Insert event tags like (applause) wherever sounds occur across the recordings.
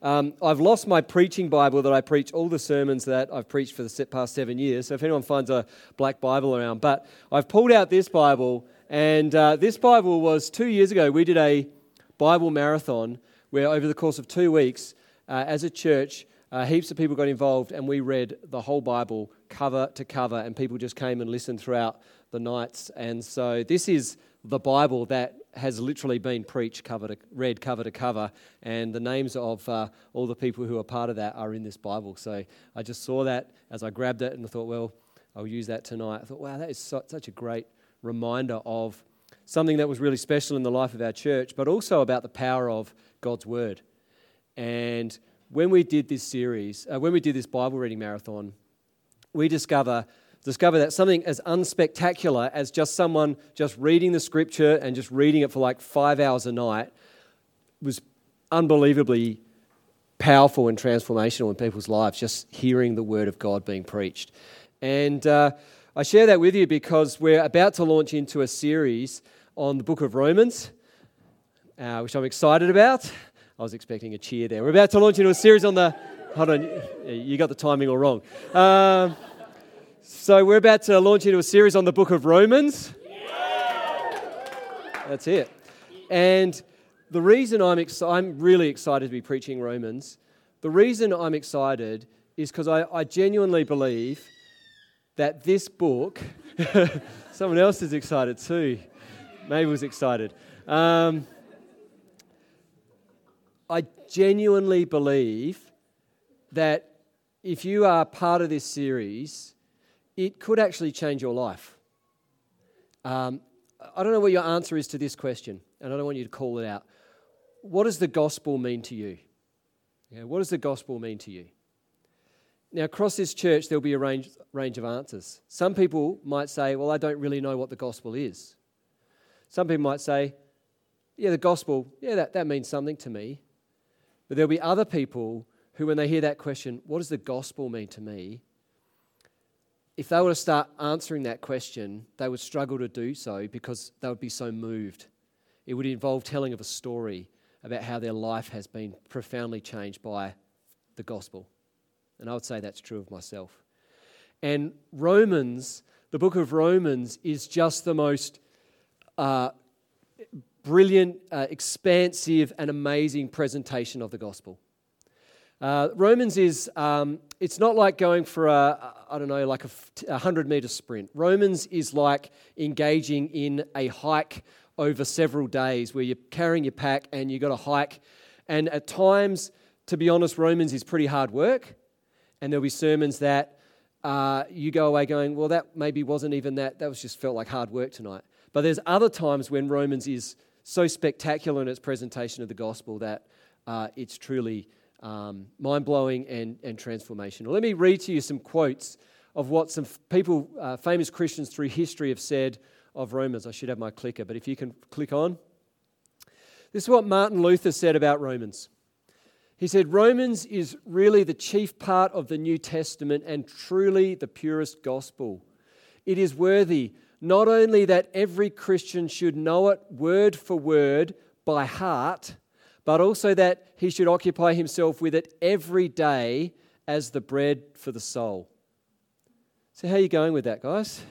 Um, I've lost my preaching Bible that I preach all the sermons that I've preached for the past seven years. So if anyone finds a black Bible around, but I've pulled out this Bible, and uh, this Bible was two years ago. We did a Bible marathon where, over the course of two weeks, uh, as a church, uh, heaps of people got involved, and we read the whole Bible cover to cover, and people just came and listened throughout the nights. And so this is the Bible that has literally been preached, cover to, read cover to cover, and the names of uh, all the people who are part of that are in this Bible. So I just saw that as I grabbed it and I thought, well, I'll use that tonight. I thought, wow, that is so, such a great reminder of something that was really special in the life of our church, but also about the power of God's Word. And when we did this series, uh, when we did this Bible reading marathon, we discover discover that something as unspectacular as just someone just reading the scripture and just reading it for like five hours a night was unbelievably powerful and transformational in people's lives, just hearing the word of God being preached. And uh, I share that with you because we're about to launch into a series on the book of Romans, uh, which I'm excited about. I was expecting a cheer there. We're about to launch into a series on the. Hold on, you got the timing all wrong. Um, so, we're about to launch into a series on the book of Romans. That's it. And the reason I'm, ex- I'm really excited to be preaching Romans, the reason I'm excited is because I, I genuinely believe that this book, (laughs) someone else is excited too. Mabel's excited. Um, I genuinely believe that if you are part of this series, it could actually change your life. Um, I don't know what your answer is to this question, and I don't want you to call it out. What does the gospel mean to you? Yeah, what does the gospel mean to you? Now, across this church, there'll be a range, range of answers. Some people might say, Well, I don't really know what the gospel is. Some people might say, Yeah, the gospel, yeah, that, that means something to me. But there'll be other people who, when they hear that question, What does the gospel mean to me? If they were to start answering that question, they would struggle to do so because they would be so moved. It would involve telling of a story about how their life has been profoundly changed by the gospel. And I would say that's true of myself. And Romans, the book of Romans, is just the most uh, brilliant, uh, expansive, and amazing presentation of the gospel. Uh, Romans is, um, it's not like going for a, I don't know, like a 100 meter sprint. Romans is like engaging in a hike over several days where you're carrying your pack and you've got to hike. And at times, to be honest, Romans is pretty hard work. And there'll be sermons that uh, you go away going, well, that maybe wasn't even that, that was just felt like hard work tonight. But there's other times when Romans is so spectacular in its presentation of the gospel that uh, it's truly um, mind blowing and, and transformational. Let me read to you some quotes of what some people, uh, famous Christians through history, have said of Romans. I should have my clicker, but if you can click on. This is what Martin Luther said about Romans. He said, Romans is really the chief part of the New Testament and truly the purest gospel. It is worthy not only that every Christian should know it word for word by heart, but also that he should occupy himself with it every day as the bread for the soul. So, how are you going with that, guys?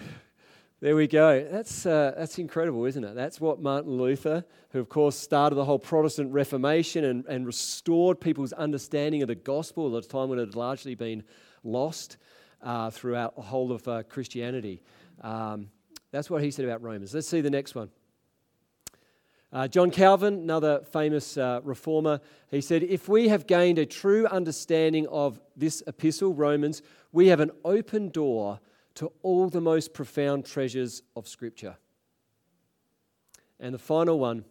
(laughs) there we go. That's, uh, that's incredible, isn't it? That's what Martin Luther, who of course started the whole Protestant Reformation and, and restored people's understanding of the gospel at a time when it had largely been lost uh, throughout the whole of uh, Christianity. Um, that's what he said about Romans. Let's see the next one. Uh, John Calvin, another famous uh, reformer, he said, If we have gained a true understanding of this epistle, Romans, we have an open door to all the most profound treasures of Scripture. And the final one,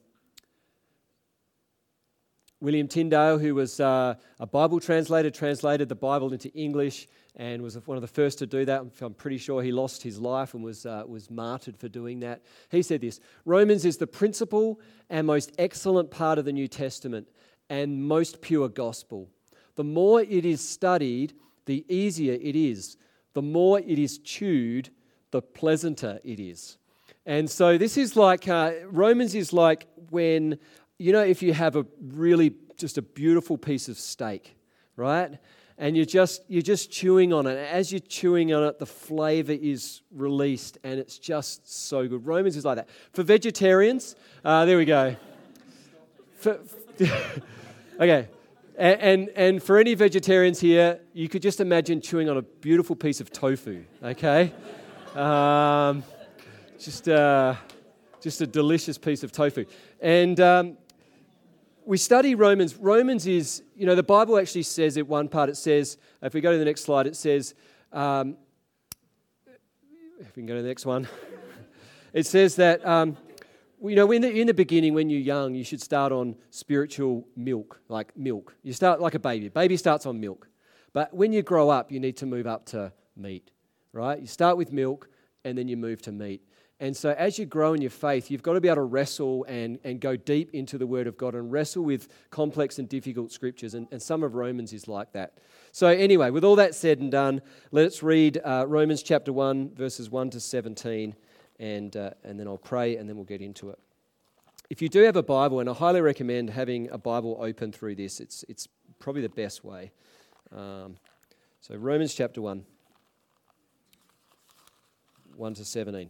William Tyndale, who was uh, a Bible translator, translated the Bible into English and was one of the first to do that. I'm pretty sure he lost his life and was, uh, was martyred for doing that. He said this Romans is the principal and most excellent part of the New Testament and most pure gospel. The more it is studied, the easier it is. The more it is chewed, the pleasanter it is. And so this is like, uh, Romans is like when you know, if you have a really just a beautiful piece of steak, right? And you're just you're just chewing on it. As you're chewing on it, the flavor is released, and it's just so good. Romans is like that. For vegetarians, uh, there we go. For, (laughs) okay, and, and, and for any vegetarians here, you could just imagine chewing on a beautiful piece of tofu. Okay, um, just uh, just a delicious piece of tofu, and. Um, we study Romans. Romans is, you know, the Bible actually says at one part, it says, if we go to the next slide, it says, um, if we can go to the next one, (laughs) it says that, um, you know, in the, in the beginning, when you're young, you should start on spiritual milk, like milk. You start like a baby. Baby starts on milk. But when you grow up, you need to move up to meat, right? You start with milk and then you move to meat. And so, as you grow in your faith, you've got to be able to wrestle and, and go deep into the Word of God and wrestle with complex and difficult scriptures. And, and some of Romans is like that. So, anyway, with all that said and done, let's read uh, Romans chapter 1, verses 1 to 17, and, uh, and then I'll pray and then we'll get into it. If you do have a Bible, and I highly recommend having a Bible open through this, it's, it's probably the best way. Um, so, Romans chapter 1, 1 to 17.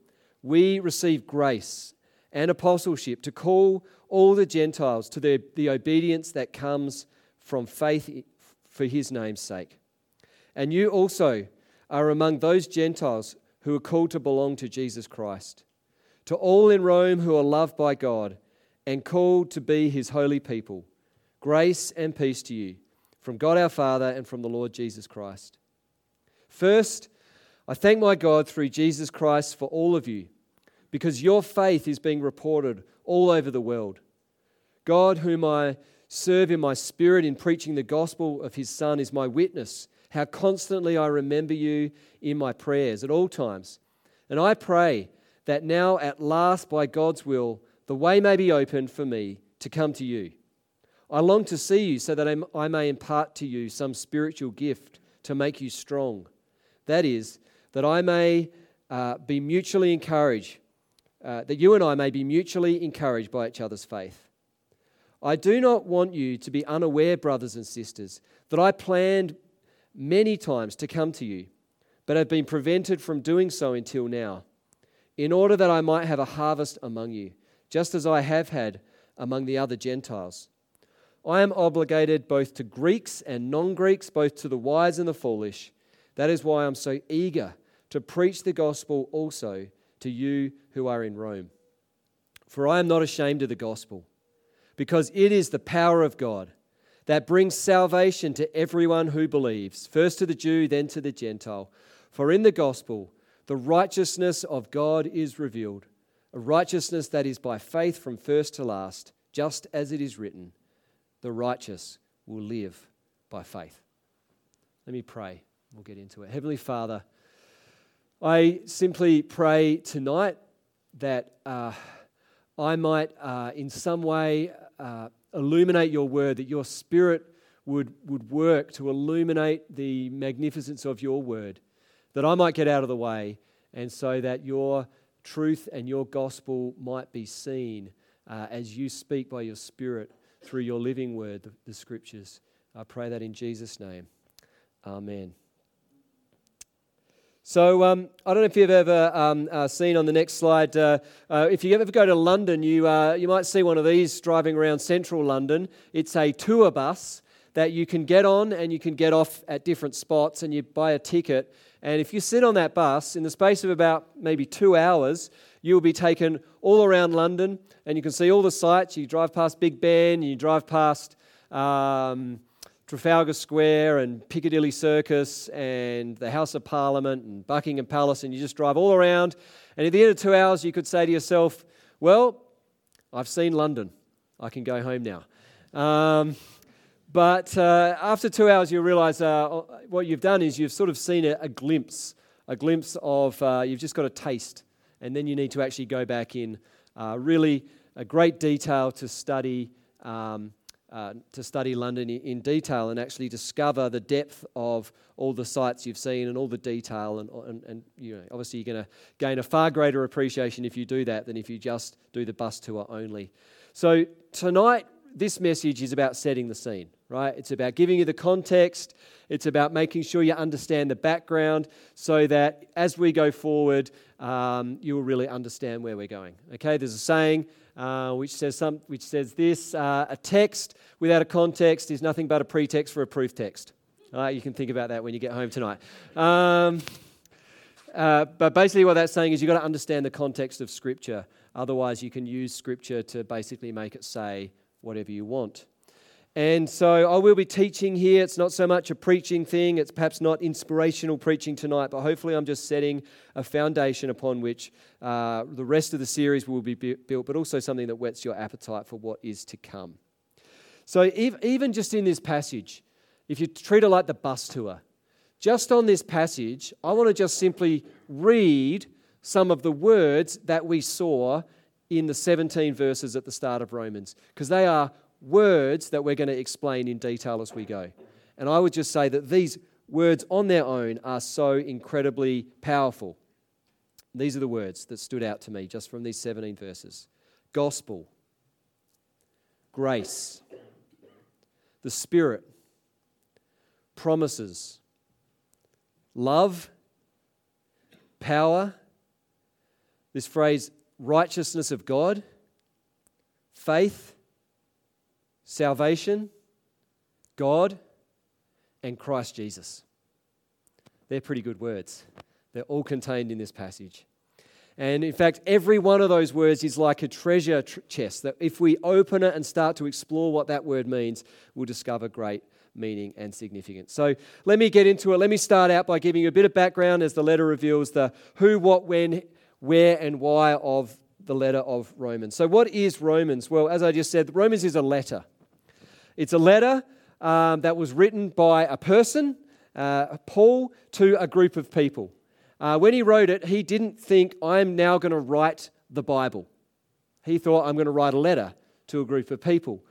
we receive grace and apostleship to call all the Gentiles to the, the obedience that comes from faith for his name's sake. And you also are among those Gentiles who are called to belong to Jesus Christ. To all in Rome who are loved by God and called to be his holy people, grace and peace to you from God our Father and from the Lord Jesus Christ. First, I thank my God through Jesus Christ for all of you, because your faith is being reported all over the world. God, whom I serve in my spirit in preaching the gospel of his Son, is my witness, how constantly I remember you in my prayers at all times. And I pray that now, at last, by God's will, the way may be opened for me to come to you. I long to see you so that I may impart to you some spiritual gift to make you strong. That is, that I may uh, be mutually encouraged, uh, that you and I may be mutually encouraged by each other's faith. I do not want you to be unaware, brothers and sisters, that I planned many times to come to you, but have been prevented from doing so until now, in order that I might have a harvest among you, just as I have had among the other Gentiles. I am obligated both to Greeks and non Greeks, both to the wise and the foolish. That is why I'm so eager to preach the gospel also to you who are in Rome. For I am not ashamed of the gospel, because it is the power of God that brings salvation to everyone who believes, first to the Jew, then to the Gentile. For in the gospel, the righteousness of God is revealed, a righteousness that is by faith from first to last, just as it is written, the righteous will live by faith. Let me pray. We'll get into it. Heavenly Father, I simply pray tonight that uh, I might, uh, in some way, uh, illuminate your word, that your spirit would, would work to illuminate the magnificence of your word, that I might get out of the way, and so that your truth and your gospel might be seen uh, as you speak by your spirit through your living word, the, the scriptures. I pray that in Jesus' name. Amen. So um, I don't know if you've ever um, uh, seen on the next slide. Uh, uh, if you ever go to London, you uh, you might see one of these driving around central London. It's a tour bus that you can get on and you can get off at different spots, and you buy a ticket. And if you sit on that bus in the space of about maybe two hours, you will be taken all around London, and you can see all the sights. You drive past Big Ben, you drive past. Um, Trafalgar Square and Piccadilly Circus and the House of Parliament and Buckingham Palace, and you just drive all around. And at the end of two hours, you could say to yourself, Well, I've seen London. I can go home now. Um, but uh, after two hours, you realize uh, what you've done is you've sort of seen a, a glimpse, a glimpse of, uh, you've just got a taste. And then you need to actually go back in uh, really a great detail to study. Um, uh, to study London in detail and actually discover the depth of all the sites you've seen and all the detail. And, and, and you know, obviously, you're going to gain a far greater appreciation if you do that than if you just do the bus tour only. So, tonight, this message is about setting the scene, right? It's about giving you the context. It's about making sure you understand the background so that as we go forward, um, you will really understand where we're going. Okay, there's a saying uh, which, says some, which says this uh, a text without a context is nothing but a pretext for a proof text. All right, you can think about that when you get home tonight. Um, uh, but basically, what that's saying is you've got to understand the context of Scripture. Otherwise, you can use Scripture to basically make it say whatever you want. And so I will be teaching here. It's not so much a preaching thing, it's perhaps not inspirational preaching tonight, but hopefully I'm just setting a foundation upon which uh, the rest of the series will be built, but also something that whets your appetite for what is to come. So even just in this passage, if you treat it like the bus tour, just on this passage, I want to just simply read some of the words that we saw in the 17 verses at the start of Romans, because they are words that we're going to explain in detail as we go. And I would just say that these words on their own are so incredibly powerful. These are the words that stood out to me just from these 17 verses gospel, grace, the Spirit, promises, love, power, this phrase, righteousness of God, faith, salvation, God, and Christ Jesus. They're pretty good words. They're all contained in this passage. And in fact, every one of those words is like a treasure chest that if we open it and start to explore what that word means, we'll discover great meaning and significance. So let me get into it. Let me start out by giving you a bit of background as the letter reveals the who, what, when, where, and why of the letter of Romans. So, what is Romans? Well, as I just said, Romans is a letter. It's a letter um, that was written by a person, uh, Paul, to a group of people. Uh, when he wrote it, he didn't think, I'm now going to write the Bible. He thought, I'm going to write a letter to a group of people.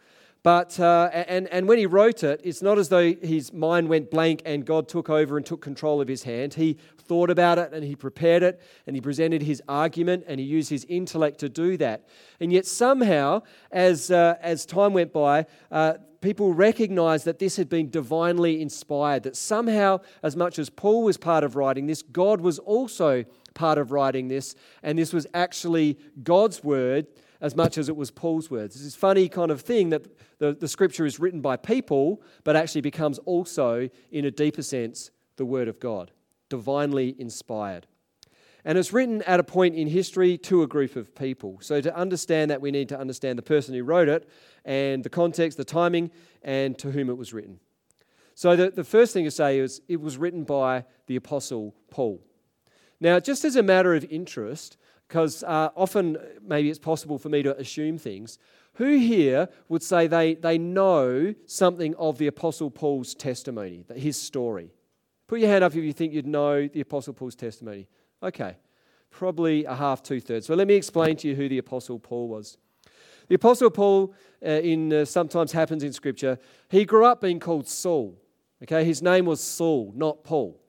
But, uh, and, and when he wrote it, it's not as though his mind went blank and God took over and took control of his hand. He thought about it and he prepared it and he presented his argument and he used his intellect to do that. And yet, somehow, as, uh, as time went by, uh, people recognized that this had been divinely inspired, that somehow, as much as Paul was part of writing this, God was also part of writing this, and this was actually God's word as much as it was Paul's words. This funny kind of thing that the, the scripture is written by people, but actually becomes also, in a deeper sense, the word of God, divinely inspired. And it's written at a point in history to a group of people. So, to understand that, we need to understand the person who wrote it and the context, the timing, and to whom it was written. So, the, the first thing to say is it was written by the Apostle Paul. Now, just as a matter of interest, because uh, often maybe it's possible for me to assume things, who here would say they, they know something of the Apostle Paul's testimony, his story? Put your hand up if you think you'd know the Apostle Paul's testimony. Okay, probably a half, two thirds. So let me explain to you who the Apostle Paul was. The Apostle Paul, uh, in uh, sometimes happens in Scripture, he grew up being called Saul. Okay, his name was Saul, not Paul.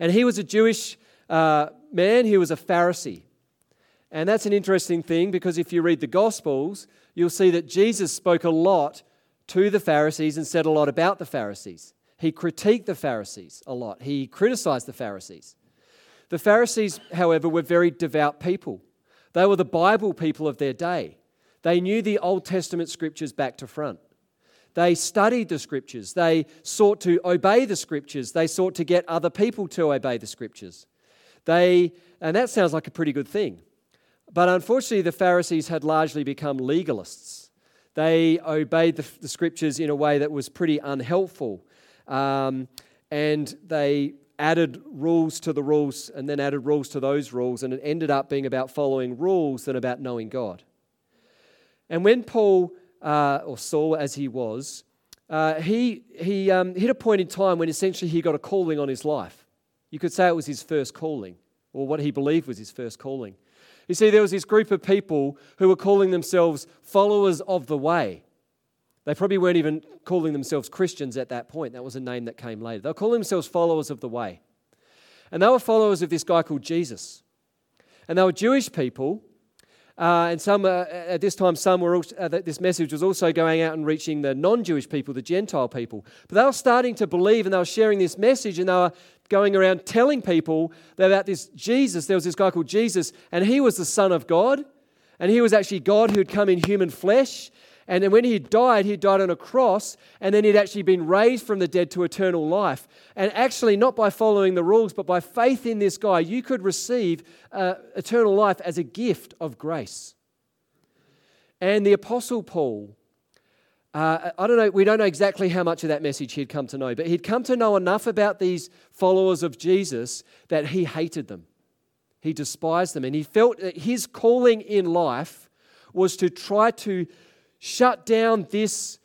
And he was a Jewish uh, man, he was a Pharisee. And that's an interesting thing because if you read the Gospels, you'll see that Jesus spoke a lot to the Pharisees and said a lot about the Pharisees. He critiqued the Pharisees a lot, he criticized the Pharisees. The Pharisees, however, were very devout people. They were the Bible people of their day. They knew the Old Testament scriptures back to front. They studied the scriptures. They sought to obey the scriptures. They sought to get other people to obey the scriptures. They, and that sounds like a pretty good thing. But unfortunately, the Pharisees had largely become legalists. They obeyed the, the scriptures in a way that was pretty unhelpful. Um, and they added rules to the rules and then added rules to those rules, and it ended up being about following rules than about knowing God. And when Paul, uh, or Saul as he was, uh, he, he um, hit a point in time when essentially he got a calling on his life. You could say it was his first calling, or what he believed was his first calling. You see, there was this group of people who were calling themselves followers of the way. They probably weren't even calling themselves Christians at that point. That was a name that came later. They were calling themselves followers of the way. And they were followers of this guy called Jesus. And they were Jewish people. Uh, and some, uh, at this time, some were also, uh, this message was also going out and reaching the non Jewish people, the Gentile people. But they were starting to believe and they were sharing this message and they were going around telling people about this Jesus. There was this guy called Jesus, and he was the Son of God. And he was actually God who had come in human flesh. And then when he died, he died on a cross, and then he'd actually been raised from the dead to eternal life. And actually, not by following the rules, but by faith in this guy, you could receive uh, eternal life as a gift of grace. And the Apostle Paul, uh, I don't know, we don't know exactly how much of that message he'd come to know, but he'd come to know enough about these followers of Jesus that he hated them. He despised them, and he felt that his calling in life was to try to shut down this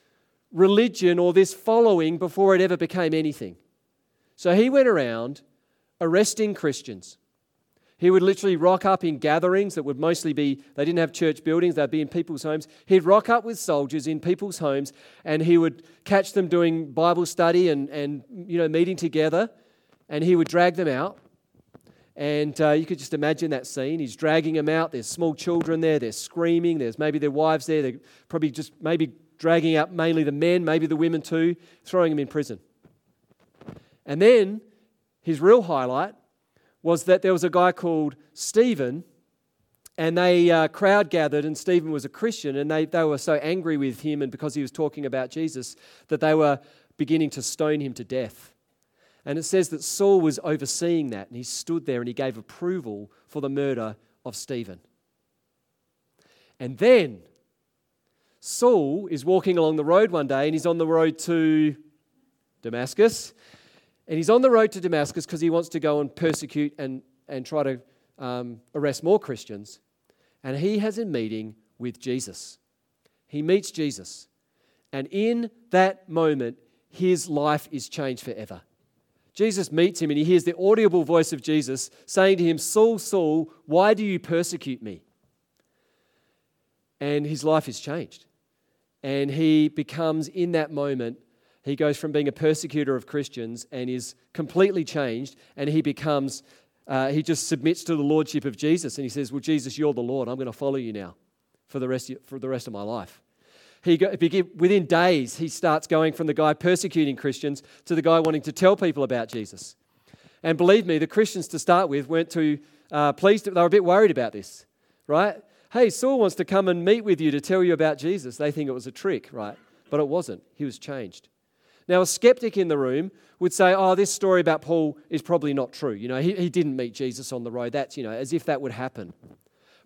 religion or this following before it ever became anything. So he went around arresting Christians. He would literally rock up in gatherings that would mostly be, they didn't have church buildings, they'd be in people's homes. He'd rock up with soldiers in people's homes and he would catch them doing Bible study and, and you know, meeting together and he would drag them out and uh, you could just imagine that scene. He's dragging them out. There's small children there. They're screaming. There's maybe their wives there. They're probably just maybe dragging out mainly the men, maybe the women too, throwing them in prison. And then his real highlight was that there was a guy called Stephen, and they uh, crowd gathered, and Stephen was a Christian, and they, they were so angry with him and because he was talking about Jesus that they were beginning to stone him to death. And it says that Saul was overseeing that, and he stood there and he gave approval for the murder of Stephen. And then Saul is walking along the road one day, and he's on the road to Damascus. And he's on the road to Damascus because he wants to go and persecute and, and try to um, arrest more Christians. And he has a meeting with Jesus. He meets Jesus. And in that moment, his life is changed forever. Jesus meets him and he hears the audible voice of Jesus saying to him, Saul, Saul, why do you persecute me? And his life is changed. And he becomes, in that moment, he goes from being a persecutor of Christians and is completely changed, and he becomes, uh, he just submits to the lordship of Jesus. And he says, Well, Jesus, you're the Lord. I'm going to follow you now for the rest of, for the rest of my life. He within days, he starts going from the guy persecuting Christians to the guy wanting to tell people about Jesus. And believe me, the Christians to start with weren't too uh, pleased. They were a bit worried about this, right? Hey, Saul wants to come and meet with you to tell you about Jesus. They think it was a trick, right? But it wasn't. He was changed. Now, a skeptic in the room would say, oh, this story about Paul is probably not true. You know, he, he didn't meet Jesus on the road. That's, you know, as if that would happen.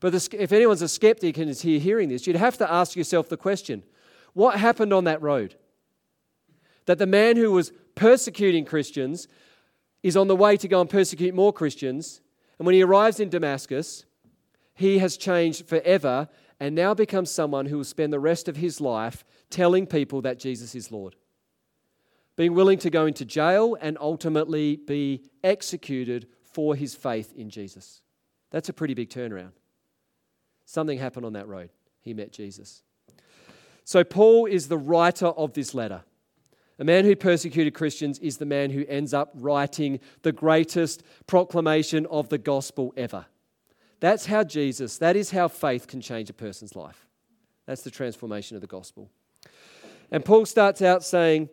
But if anyone's a skeptic and is here hearing this, you'd have to ask yourself the question what happened on that road? That the man who was persecuting Christians is on the way to go and persecute more Christians. And when he arrives in Damascus, he has changed forever and now becomes someone who will spend the rest of his life telling people that Jesus is Lord. Being willing to go into jail and ultimately be executed for his faith in Jesus. That's a pretty big turnaround. Something happened on that road. He met Jesus. So, Paul is the writer of this letter. A man who persecuted Christians is the man who ends up writing the greatest proclamation of the gospel ever. That's how Jesus, that is how faith can change a person's life. That's the transformation of the gospel. And Paul starts out saying,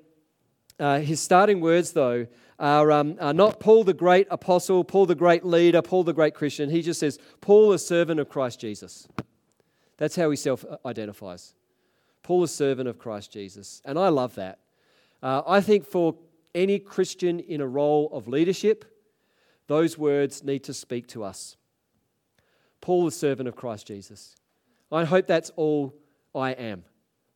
uh, his starting words, though, are, um, are not Paul the great apostle, Paul the great leader, Paul the great Christian. He just says, Paul, a servant of Christ Jesus. That's how he self identifies. Paul, a servant of Christ Jesus. And I love that. Uh, I think for any Christian in a role of leadership, those words need to speak to us. Paul, the servant of Christ Jesus. I hope that's all I am.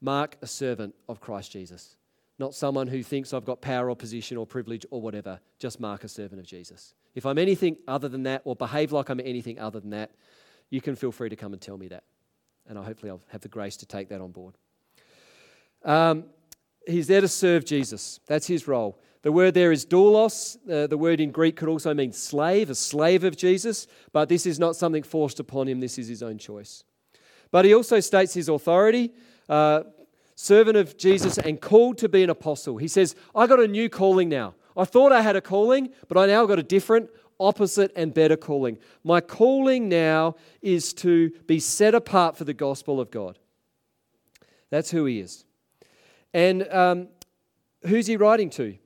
Mark, a servant of Christ Jesus. Not someone who thinks I've got power or position or privilege or whatever. Just Mark, a servant of Jesus. If I'm anything other than that or behave like I'm anything other than that, you can feel free to come and tell me that. and hopefully I'll have the grace to take that on board. Um, he's there to serve Jesus. That's his role. The word there is doulos. Uh, the word in Greek could also mean slave, a slave of Jesus, but this is not something forced upon him. This is his own choice. But he also states his authority, uh, servant of Jesus and called to be an apostle. He says, I got a new calling now. I thought I had a calling, but I now got a different, opposite, and better calling. My calling now is to be set apart for the gospel of God. That's who he is. And um, who's he writing to?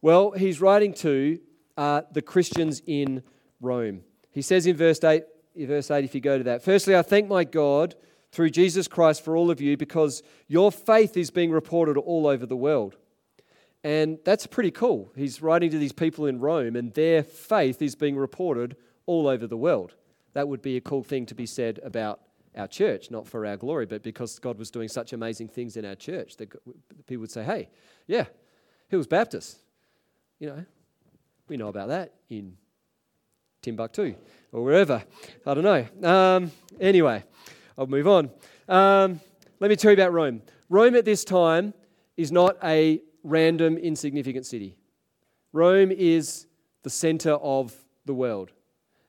Well, he's writing to uh, the Christians in Rome. He says in verse 8, verse 8, if you go to that, firstly, I thank my God through Jesus Christ for all of you because your faith is being reported all over the world. And that's pretty cool. He's writing to these people in Rome, and their faith is being reported all over the world. That would be a cool thing to be said about our church, not for our glory, but because God was doing such amazing things in our church that people would say, hey, yeah, Hills Baptist. You know, we know about that in Timbuktu or wherever. I don't know. Um, anyway, I'll move on. Um, let me tell you about Rome. Rome at this time is not a random, insignificant city. Rome is the center of the world.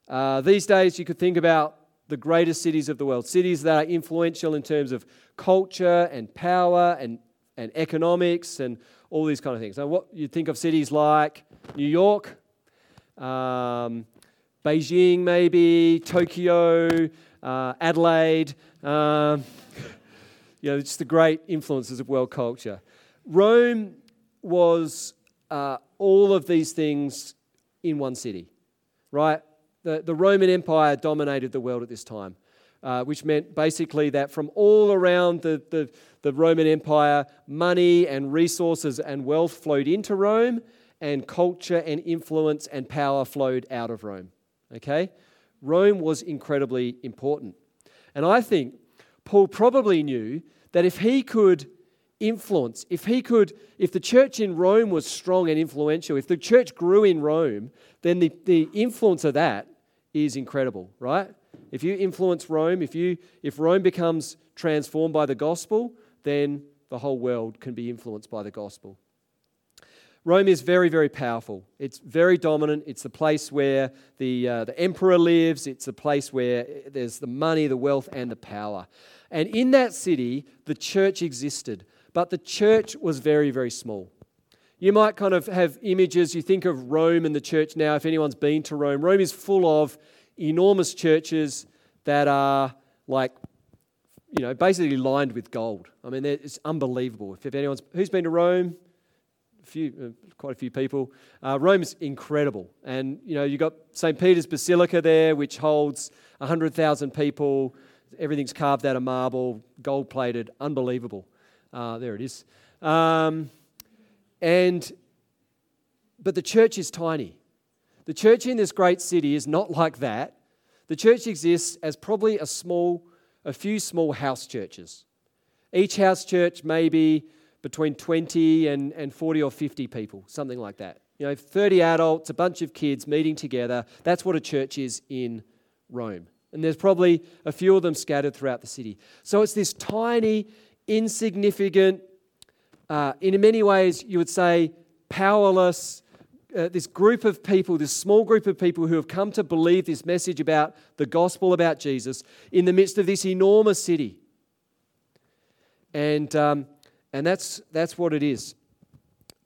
Uh, these days, you could think about the greatest cities of the world, cities that are influential in terms of culture and power and, and economics and all these kind of things. Now, what you think of cities like New York, um, Beijing, maybe, Tokyo, uh, Adelaide, um, you know, just the great influences of world culture. Rome was uh, all of these things in one city, right? The, the Roman Empire dominated the world at this time, uh, which meant basically that from all around the, the, the Roman Empire, money and resources and wealth flowed into Rome, and culture and influence and power flowed out of Rome. Okay? Rome was incredibly important. And I think Paul probably knew that if he could influence, if he could, if the church in Rome was strong and influential, if the church grew in Rome, then the, the influence of that is incredible, right? If you influence Rome, if you if Rome becomes transformed by the gospel, then the whole world can be influenced by the gospel. Rome is very, very powerful. It's very dominant. It's the place where the, uh, the emperor lives. It's the place where there's the money, the wealth, and the power. And in that city, the church existed. But the church was very, very small. You might kind of have images, you think of Rome and the church now, if anyone's been to Rome. Rome is full of enormous churches that are like, you know, basically lined with gold. I mean, it's unbelievable. If anyone's, who's been to Rome? Few, uh, quite a few people. Uh, Rome's incredible, and you know you've got St. Peter's Basilica there, which holds hundred thousand people. Everything's carved out of marble, gold plated, unbelievable. Uh, there it is. Um, and but the church is tiny. The church in this great city is not like that. The church exists as probably a small, a few small house churches. Each house church maybe between 20 and, and 40 or 50 people, something like that. You know, 30 adults, a bunch of kids meeting together. That's what a church is in Rome. And there's probably a few of them scattered throughout the city. So it's this tiny, insignificant, uh, in many ways, you would say, powerless, uh, this group of people, this small group of people who have come to believe this message about the gospel about Jesus in the midst of this enormous city. And um, and that's, that's what it is.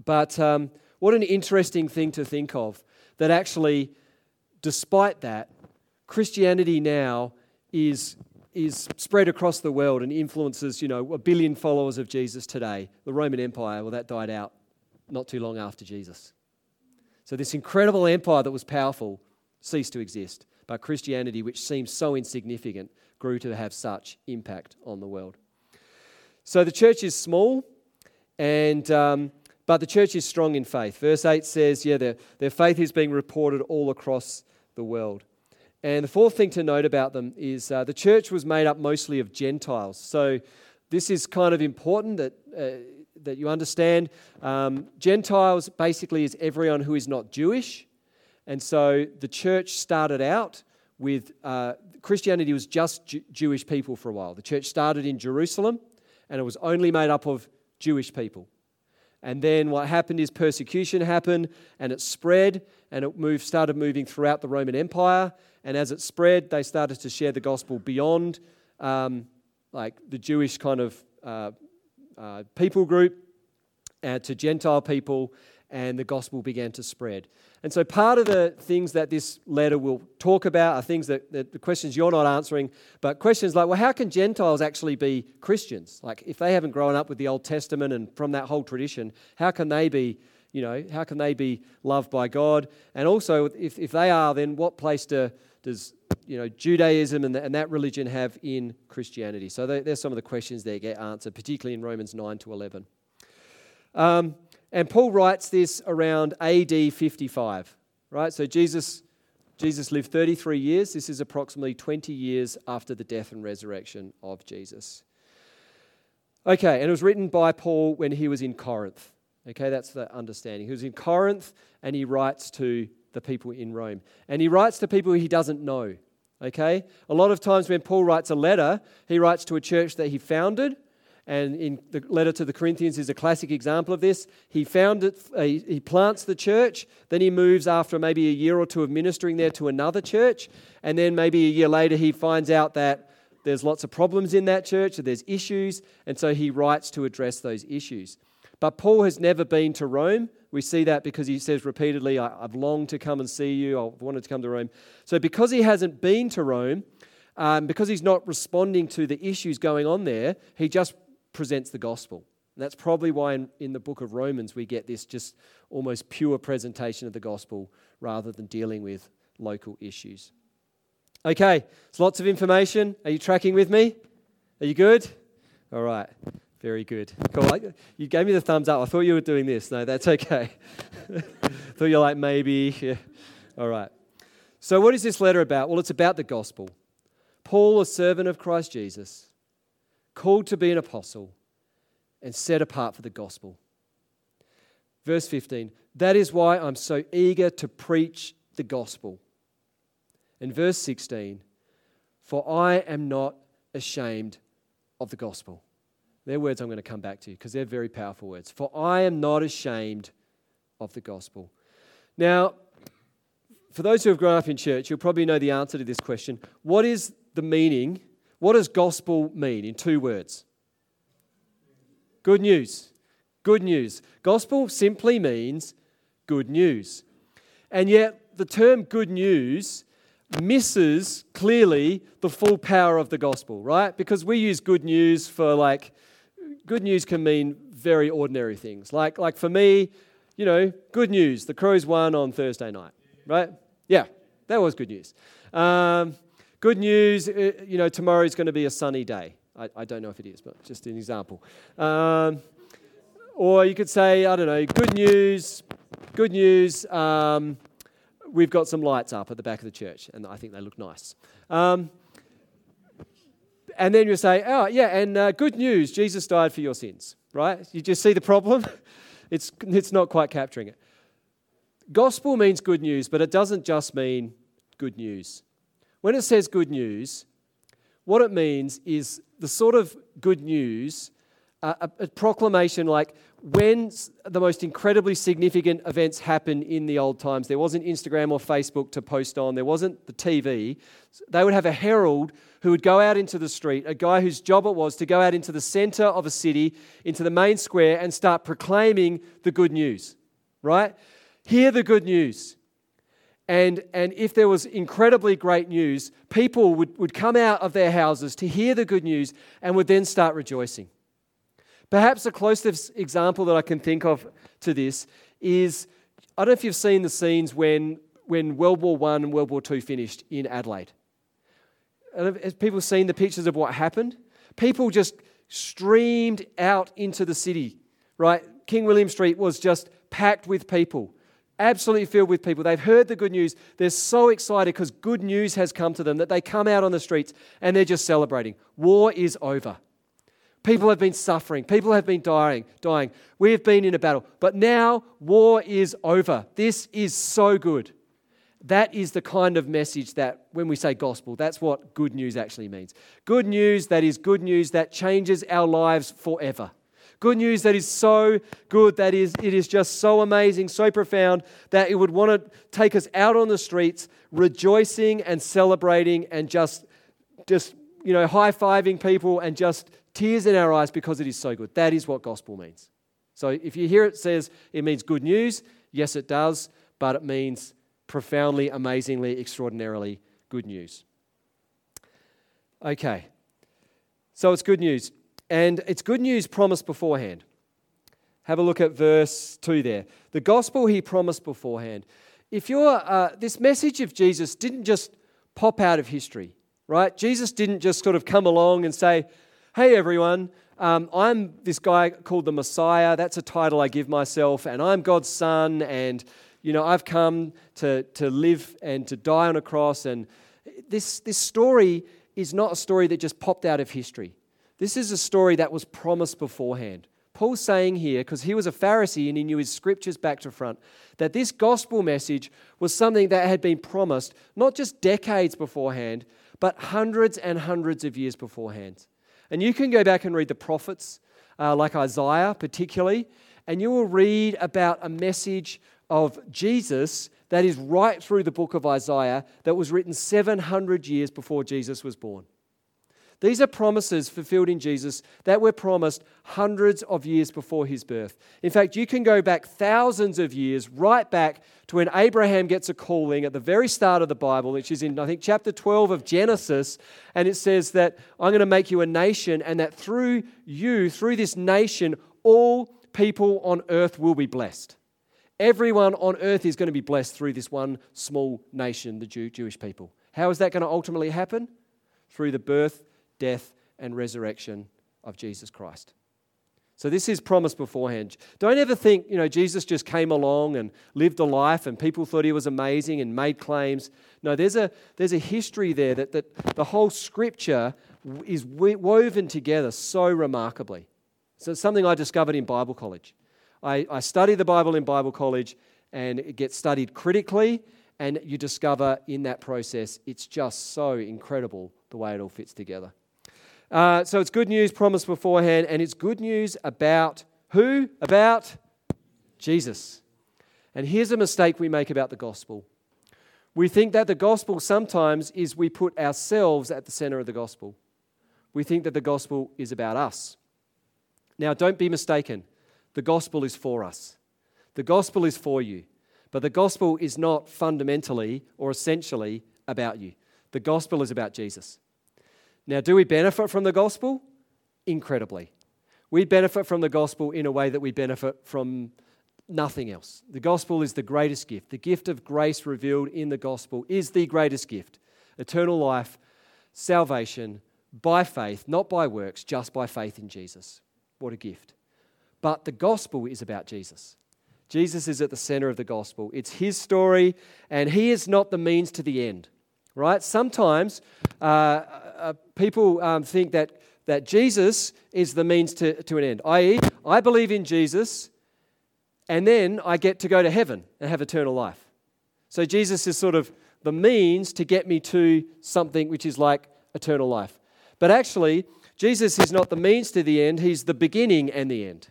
But um, what an interesting thing to think of that actually, despite that, Christianity now is, is spread across the world and influences, you know, a billion followers of Jesus today. The Roman Empire, well, that died out not too long after Jesus. So, this incredible empire that was powerful ceased to exist. But Christianity, which seems so insignificant, grew to have such impact on the world. So the church is small, and um, but the church is strong in faith. Verse 8 says, yeah, their, their faith is being reported all across the world. And the fourth thing to note about them is uh, the church was made up mostly of Gentiles. So this is kind of important that, uh, that you understand. Um, Gentiles basically is everyone who is not Jewish. And so the church started out with uh, Christianity was just Jew- Jewish people for a while. The church started in Jerusalem, and it was only made up of Jewish people. And then what happened is persecution happened, and it spread, and it moved, started moving throughout the Roman Empire. And as it spread, they started to share the gospel beyond um, like the Jewish kind of uh, uh, people group uh, to Gentile people, and the gospel began to spread. And so, part of the things that this letter will talk about are things that, that, the questions you're not answering, but questions like, well, how can Gentiles actually be Christians? Like, if they haven't grown up with the Old Testament and from that whole tradition, how can they be, you know, how can they be loved by God? And also, if, if they are, then what place do, does, you know, Judaism and, the, and that religion have in Christianity? So, there's some of the questions that get answered, particularly in Romans 9 to 11. Um, and Paul writes this around AD 55, right? So Jesus, Jesus lived 33 years. This is approximately 20 years after the death and resurrection of Jesus. Okay, and it was written by Paul when he was in Corinth. Okay, that's the understanding. He was in Corinth and he writes to the people in Rome. And he writes to people he doesn't know. Okay? A lot of times when Paul writes a letter, he writes to a church that he founded and in the letter to the Corinthians is a classic example of this. He found it, uh, he plants the church, then he moves after maybe a year or two of ministering there to another church, and then maybe a year later he finds out that there's lots of problems in that church, there's issues, and so he writes to address those issues. But Paul has never been to Rome. We see that because he says repeatedly, I've longed to come and see you, I've wanted to come to Rome. So, because he hasn't been to Rome, um, because he's not responding to the issues going on there, he just presents the gospel. And that's probably why in, in, the book of Romans we get this just almost pure presentation of the gospel rather than dealing with local issues. Okay, it's lots of information. Are you tracking with me? Are you good? All right, very good. Cool. You gave me the thumbs up. I thought you were doing this. No, that's okay. (laughs) thought you're like, maybe. Yeah. All right. So, what is this letter about? Well, it's about the gospel. Paul, a servant of Christ Jesus called to be an apostle, and set apart for the gospel. Verse 15, that is why I'm so eager to preach the gospel. And verse 16, for I am not ashamed of the gospel. They're words I'm going to come back to because they're very powerful words. For I am not ashamed of the gospel. Now, for those who have grown up in church, you'll probably know the answer to this question. What is the meaning what does gospel mean in two words? Good news. Good news. Gospel simply means good news. And yet, the term good news misses clearly the full power of the gospel, right? Because we use good news for like, good news can mean very ordinary things. Like, like for me, you know, good news, the Crows won on Thursday night, right? Yeah, that was good news. Um, Good news, uh, you know, tomorrow is going to be a sunny day. I, I don't know if it is, but just an example. Um, or you could say, I don't know, good news, good news, um, we've got some lights up at the back of the church, and I think they look nice. Um, and then you say, oh, yeah, and uh, good news, Jesus died for your sins, right? You just see the problem? (laughs) it's, it's not quite capturing it. Gospel means good news, but it doesn't just mean good news. When it says good news, what it means is the sort of good news, uh, a, a, proclamation like when the most incredibly significant events happen in the old times, there wasn't Instagram or Facebook to post on, there wasn't the TV. They would have a herald who would go out into the street, a guy whose job it was to go out into the center of a city, into the main square, and start proclaiming the good news, right? Hear the good news. And, and if there was incredibly great news, people would, would come out of their houses to hear the good news and would then start rejoicing. Perhaps the closest example that I can think of to this is I don't know if you've seen the scenes when, when World War I and World War II finished in Adelaide. Have people seen the pictures of what happened? People just streamed out into the city, right? King William Street was just packed with people absolutely filled with people. They've heard the good news. They're so excited because good news has come to them that they come out on the streets and they're just celebrating. War is over. People have been suffering. People have been dying, dying. We have been in a battle. But now war is over. This is so good. that is the kind of message that, when we say gospel, that's what good news actually means. Good news that is good news that changes our lives forever. Good news that is so good that is it is just so amazing, so profound that it would want to take us out on the streets rejoicing and celebrating and just just you know high-fiving people and just tears in our eyes because it is so good. That is what gospel means. So if you hear it says it means good news, yes it does, but it means profoundly, amazingly, extraordinarily good news. Okay, so it's good news. And it's good news promised beforehand. Have a look at verse 2 there. The gospel he promised beforehand. If you're, uh, this message of Jesus didn't just pop out of history, right? Jesus didn't just sort of come along and say, hey everyone, um, I'm this guy called the Messiah. That's a title I give myself, and I'm God's son, and you know, I've come to, to live and to die on a cross. And this, this story is not a story that just popped out of history. This is a story that was promised beforehand. Paul's saying here, because he was a Pharisee and he knew his scriptures back to front, that this gospel message was something that had been promised not just decades beforehand, but hundreds and hundreds of years beforehand. And you can go back and read the prophets, uh, like Isaiah particularly, and you will read about a message of Jesus that is right through the book of Isaiah that was written 700 years before Jesus was born. These are promises fulfilled in Jesus that were promised hundreds of years before his birth. In fact, you can go back thousands of years, right back to when Abraham gets a calling at the very start of the Bible, which is in, I think, chapter 12 of Genesis. And it says that I'm going to make you a nation, and that through you, through this nation, all people on earth will be blessed. Everyone on earth is going to be blessed through this one small nation, the Jew, Jewish people. How is that going to ultimately happen? Through the birth, death, and resurrection of Jesus Christ. So this is promised beforehand. Don't ever think, you know, Jesus just came along and lived a life and people thought he was amazing and made claims. No, there's a, there's a history there that, that the whole scripture is woven together so remarkably. So it's something I discovered in Bible college. I, I study the Bible in Bible college and it gets studied critically, and you discover in that process it's just so incredible the way it all fits together. Uh, so it's good news promised beforehand, and it's good news about who? About Jesus. And here's a mistake we make about the gospel. We think that the gospel sometimes is we put ourselves at the center of the gospel. We think that the gospel is about us. Now, don't be mistaken. The gospel is for us, the gospel is for you. But the gospel is not fundamentally or essentially about you. The gospel is about Jesus. Now, do we benefit from the gospel? Incredibly. We benefit from the gospel in a way that we benefit from nothing else. The gospel is the greatest gift. The gift of grace revealed in the gospel is the greatest gift eternal life, salvation by faith, not by works, just by faith in Jesus. What a gift. But the gospel is about Jesus. Jesus is at the center of the gospel. It's his story, and he is not the means to the end, right? Sometimes uh, uh, people um, think that, that Jesus is the means to, to an end, i.e., I believe in Jesus, and then I get to go to heaven and have eternal life. So Jesus is sort of the means to get me to something which is like eternal life. But actually, Jesus is not the means to the end, he's the beginning and the end.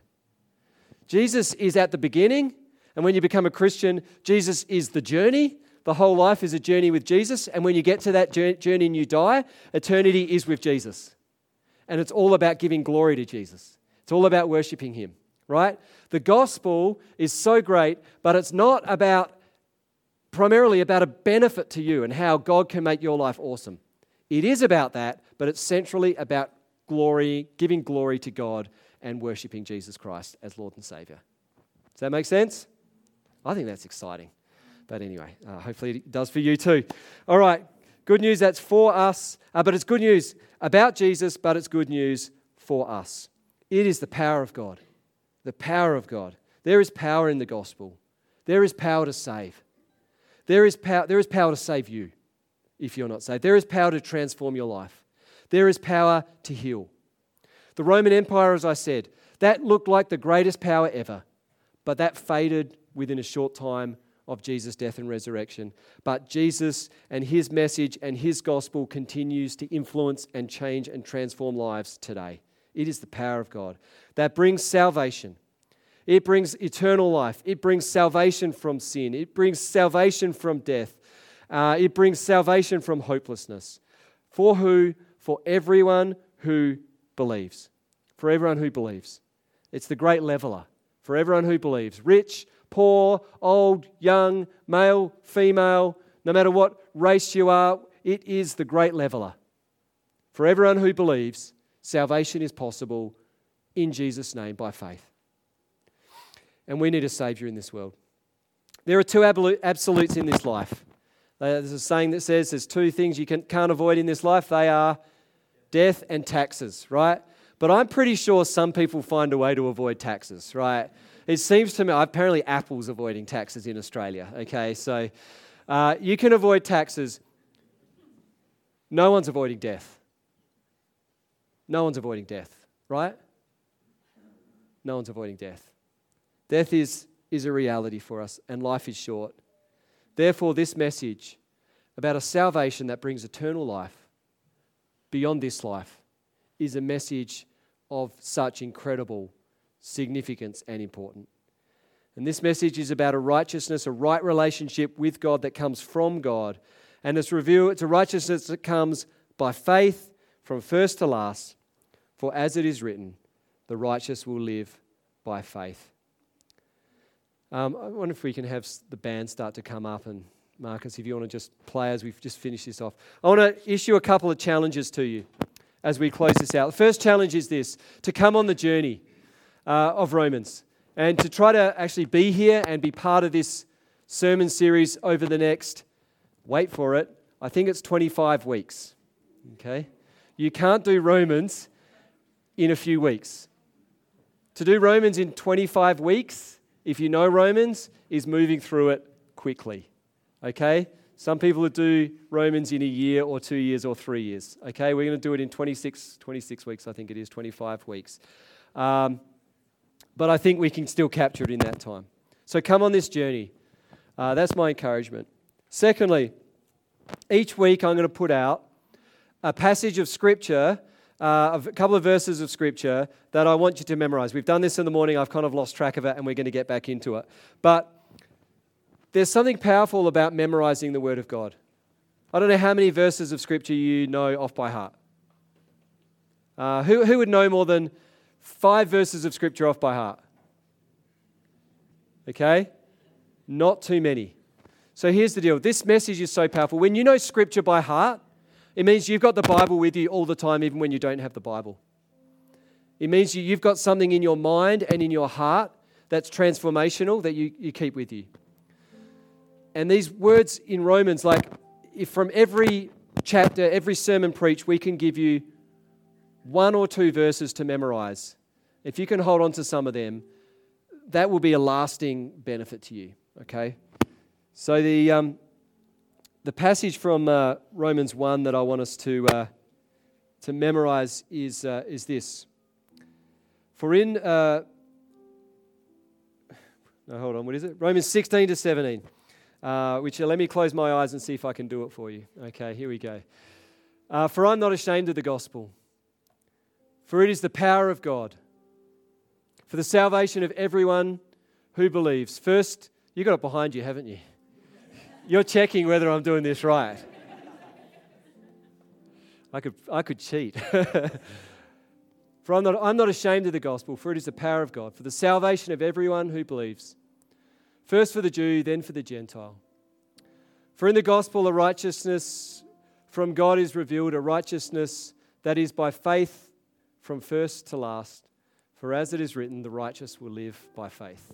Jesus is at the beginning, and when you become a Christian, Jesus is the journey. The whole life is a journey with Jesus, and when you get to that journey and you die, eternity is with Jesus. And it's all about giving glory to Jesus, it's all about worshiping Him, right? The gospel is so great, but it's not about primarily about a benefit to you and how God can make your life awesome. It is about that, but it's centrally about glory, giving glory to God and worshiping Jesus Christ as Lord and Savior. Does that make sense? I think that's exciting. But anyway, uh, hopefully it does for you too. All right, good news that's for us, uh, but it's good news about Jesus, but it's good news for us. It is the power of God. The power of God. There is power in the gospel. There is power to save. There is, power, there is power to save you if you're not saved. There is power to transform your life. There is power to heal. The Roman Empire, as I said, that looked like the greatest power ever, but that faded within a short time of Jesus' death and resurrection. But Jesus and his message and his gospel continues to influence and change and transform lives today. It is the power of God that brings salvation. It brings eternal life. It brings salvation from sin. It brings salvation from death. Uh, it brings salvation from hopelessness. For who? For everyone who believes. For everyone who believes. It's the great leveler. For everyone who believes. Rich, poor, old, young, male, female, no matter what race you are, it is the great leveler. For everyone who believes, salvation is possible in Jesus' name by faith. And we need a Savior in this world. There are two absolutes in this life. Uh, there's a saying that says there's two things you can't avoid in this life they are death and taxes, right? But I'm pretty sure some people find a way to avoid taxes, right? It seems to me, apparently, Apple's avoiding taxes in Australia, okay? So uh, you can avoid taxes. No one's avoiding death. No one's avoiding death, right? No one's avoiding death. Death is, is a reality for us, and life is short. Therefore, this message about a salvation that brings eternal life beyond this life is a message of such incredible significance and important. And this message is about a righteousness, a right relationship with God that comes from God. And it's revealed, it's a righteousness that comes by faith from first to last. For as it is written, the righteous will live by faith. Um, I wonder if we can have the band start to come up and Marcus, if you want to just play as we've just finished this off. I want to issue a couple of challenges to you as we close this out. The first challenge is this to come on the journey uh, of Romans and to try to actually be here and be part of this sermon series over the next, wait for it, I think it's 25 weeks. Okay? You can't do Romans in a few weeks. To do Romans in 25 weeks, if you know Romans, is moving through it quickly. Okay? Some people will do Romans in a year or two years or three years. Okay? We're going to do it in 26, 26 weeks, I think it is, 25 weeks. Um, but I think we can still capture it in that time. So come on this journey. Uh, that's my encouragement. Secondly, each week I'm going to put out a passage of Scripture uh, a couple of verses of scripture that I want you to memorize. We've done this in the morning, I've kind of lost track of it, and we're going to get back into it. But there's something powerful about memorizing the Word of God. I don't know how many verses of scripture you know off by heart. Uh, who, who would know more than five verses of scripture off by heart? Okay? Not too many. So here's the deal this message is so powerful. When you know scripture by heart, it means you've got the Bible with you all the time, even when you don't have the Bible. It means you've got something in your mind and in your heart that's transformational that you, you keep with you. And these words in Romans, like if from every chapter, every sermon preached, we can give you one or two verses to memorize. If you can hold on to some of them, that will be a lasting benefit to you. Okay? So the, um, the passage from uh, Romans 1 that I want us to, uh, to memorize is, uh, is this. For in, uh, no, hold on, what is it? Romans 16 to 17, uh, which uh, let me close my eyes and see if I can do it for you. Okay, here we go. for I'm not ashamed of the gospel, for it is the power of God for the salvation of everyone who believes. First, you got it behind you, haven't you? You're checking whether I'm doing this right. I could, I could cheat. (laughs) for I'm not, I'm not ashamed of the gospel, for it is the power of God, for the salvation of everyone who believes. First for the Jew, then for the Gentile. For in the gospel, a righteousness from God is revealed, a righteousness that is by faith from first to last. For as it is written, the righteous will live by faith.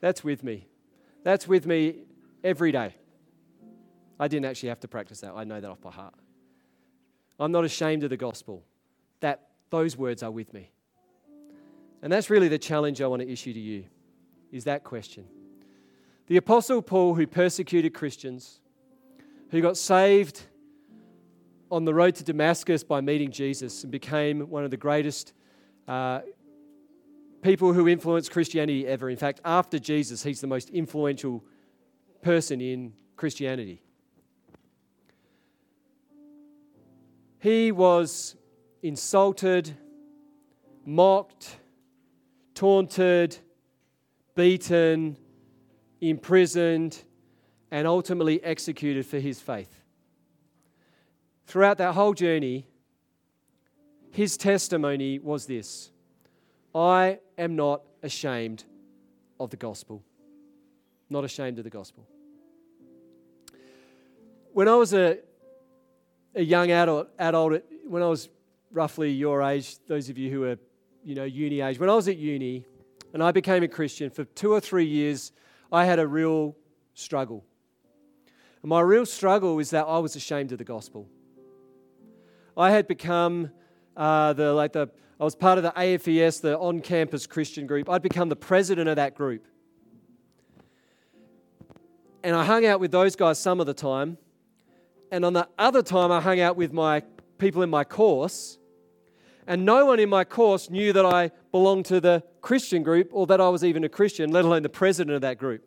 That's with me. That's with me every day. I didn't actually have to practice that. I know that off by heart. I'm not ashamed of the gospel. That those words are with me. And that's really the challenge I want to issue to you. Is that question. The apostle Paul who persecuted Christians, who got saved on the road to Damascus by meeting Jesus and became one of the greatest uh, people who influenced Christianity ever. In fact, after Jesus, he's the most influential person in Christianity. He was insulted, mocked, taunted, beaten, imprisoned, and ultimately executed for his faith. Throughout that whole journey, his testimony was this I am not ashamed of the gospel. Not ashamed of the gospel. When I was a, a young adult, adult, when I was roughly your age, those of you who are, you know, uni age, when I was at uni and I became a Christian, for two or three years, I had a real struggle. My real struggle is that I was ashamed of the gospel. I had become uh, the like the I was part of the AFES, the on-campus Christian group. I'd become the president of that group, and I hung out with those guys some of the time. And on the other time, I hung out with my people in my course, and no one in my course knew that I belonged to the Christian group or that I was even a Christian, let alone the president of that group.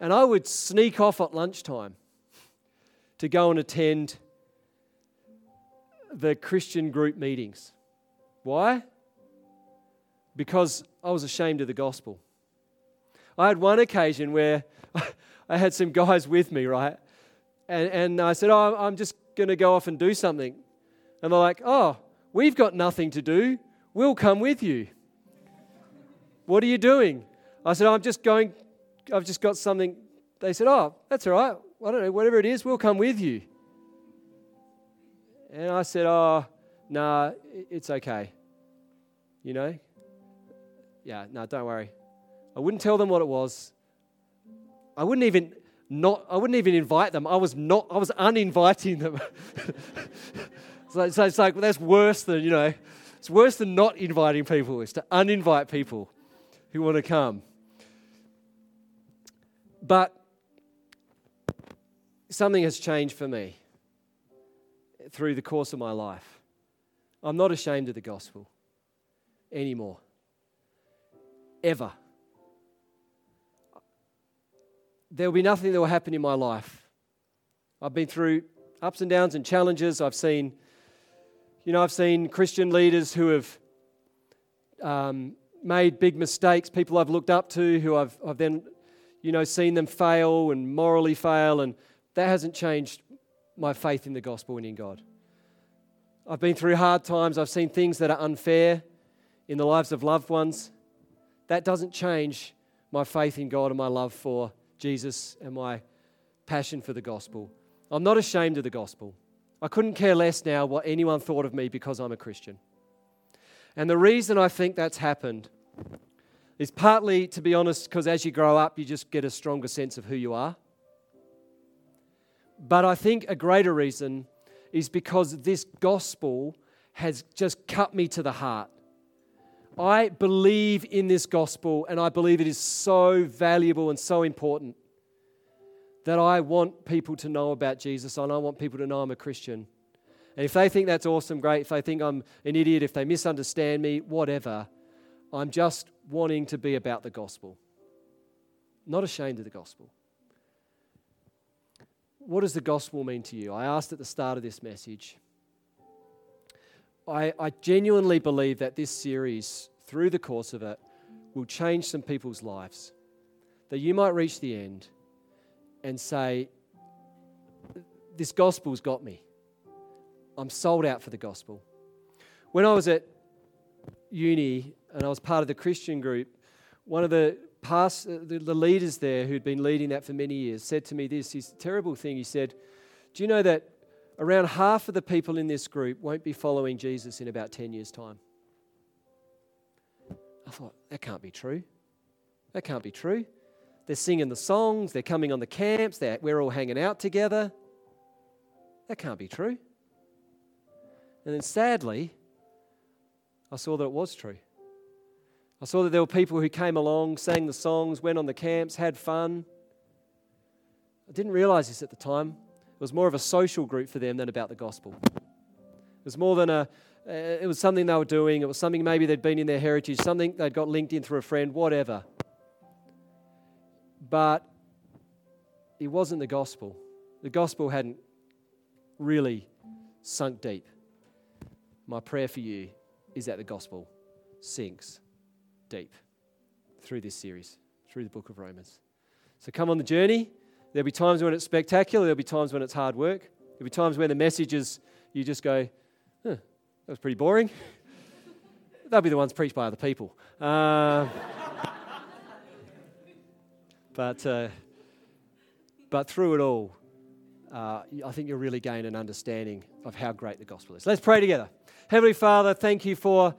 And I would sneak off at lunchtime to go and attend the Christian group meetings. Why? Because I was ashamed of the gospel. I had one occasion where (laughs) I had some guys with me, right? And, and I said, Oh, I'm just going to go off and do something. And they're like, Oh, we've got nothing to do. We'll come with you. What are you doing? I said, oh, I'm just going, I've just got something. They said, Oh, that's all right. I don't know, whatever it is, we'll come with you. And I said, Oh, nah, it's okay. You know? Yeah, no, nah, don't worry. I wouldn't tell them what it was. I wouldn't even not I wouldn't even invite them. I was not I was uninviting them. (laughs) so, so it's like that's worse than, you know, it's worse than not inviting people, is to uninvite people who want to come. But something has changed for me through the course of my life. I'm not ashamed of the gospel anymore. Ever. There will be nothing that will happen in my life. I've been through ups and downs and challenges. I've seen, you know, I've seen Christian leaders who have um, made big mistakes, people I've looked up to who I've, I've then, you know, seen them fail and morally fail, and that hasn't changed my faith in the gospel and in God. I've been through hard times. I've seen things that are unfair in the lives of loved ones. That doesn't change my faith in God and my love for Jesus and my passion for the gospel. I'm not ashamed of the gospel. I couldn't care less now what anyone thought of me because I'm a Christian. And the reason I think that's happened is partly, to be honest, because as you grow up, you just get a stronger sense of who you are. But I think a greater reason is because this gospel has just cut me to the heart. I believe in this gospel and I believe it is so valuable and so important that I want people to know about Jesus and I want people to know I'm a Christian. And if they think that's awesome, great. If they think I'm an idiot, if they misunderstand me, whatever, I'm just wanting to be about the gospel. Not ashamed of the gospel what does the gospel mean to you? I asked at the start of this message. I, I genuinely believe that this series, through the course of it, will change some people's lives. That you might reach the end and say, This gospel's got me. I'm sold out for the gospel. When I was at uni and I was part of the Christian group, one of the past, uh, the, the leaders there who'd been leading that for many years said to me this, this terrible thing. He said, Do you know that around half of the people in this group won't be following Jesus in about 10 years' time? I thought, that can't be true. That can't be true. They're singing the songs, they're coming on the camps, we're all hanging out together. That can't be true. And then sadly, I saw that it was true. I saw that there were people who came along, sang the songs, went on the camps, had fun. I didn't realize this at the time. It was more of a social group for them than about the gospel. It was more than a, Uh, it was something they were doing, it was something maybe they'd been in their heritage, something they'd got linked in through a friend, whatever. But it wasn't the gospel. The gospel hadn't really sunk deep. My prayer for you is that the gospel sinks deep through this series, through the book of Romans. So come on the journey. There'll be times when it's spectacular, there'll be times when it's hard work, there'll be times when the messages you just go, huh, that was pretty boring. (laughs) They'll be the ones preached by other people. Uh, (laughs) but, uh, but through it all, uh, I think you'll really gain an understanding of how great the gospel is. Let's pray together. Heavenly Father, thank you for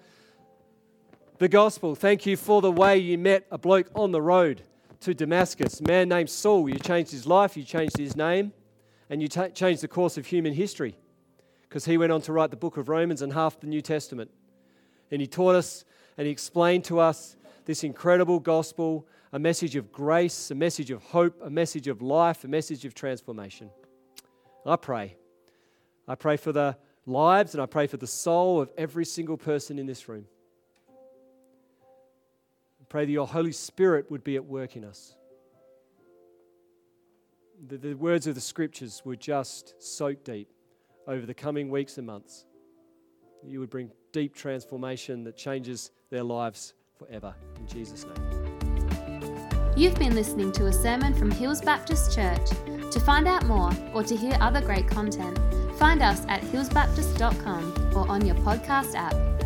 the gospel. Thank you for the way you met a bloke on the road to Damascus, man named Saul. You changed his life, you changed his name, and you t- changed the course of human history because he went on to write the book of Romans and half the New Testament. And he taught us and he explained to us this incredible gospel, a message of grace, a message of hope, a message of life, a message of transformation. I pray. I pray for the lives and I pray for the soul of every single person in this room. Pray that your Holy Spirit would be at work in us. The, the words of the scriptures would just soak deep over the coming weeks and months. You would bring deep transformation that changes their lives forever. In Jesus' name. You've been listening to a sermon from Hills Baptist Church. To find out more or to hear other great content, find us at hillsbaptist.com or on your podcast app.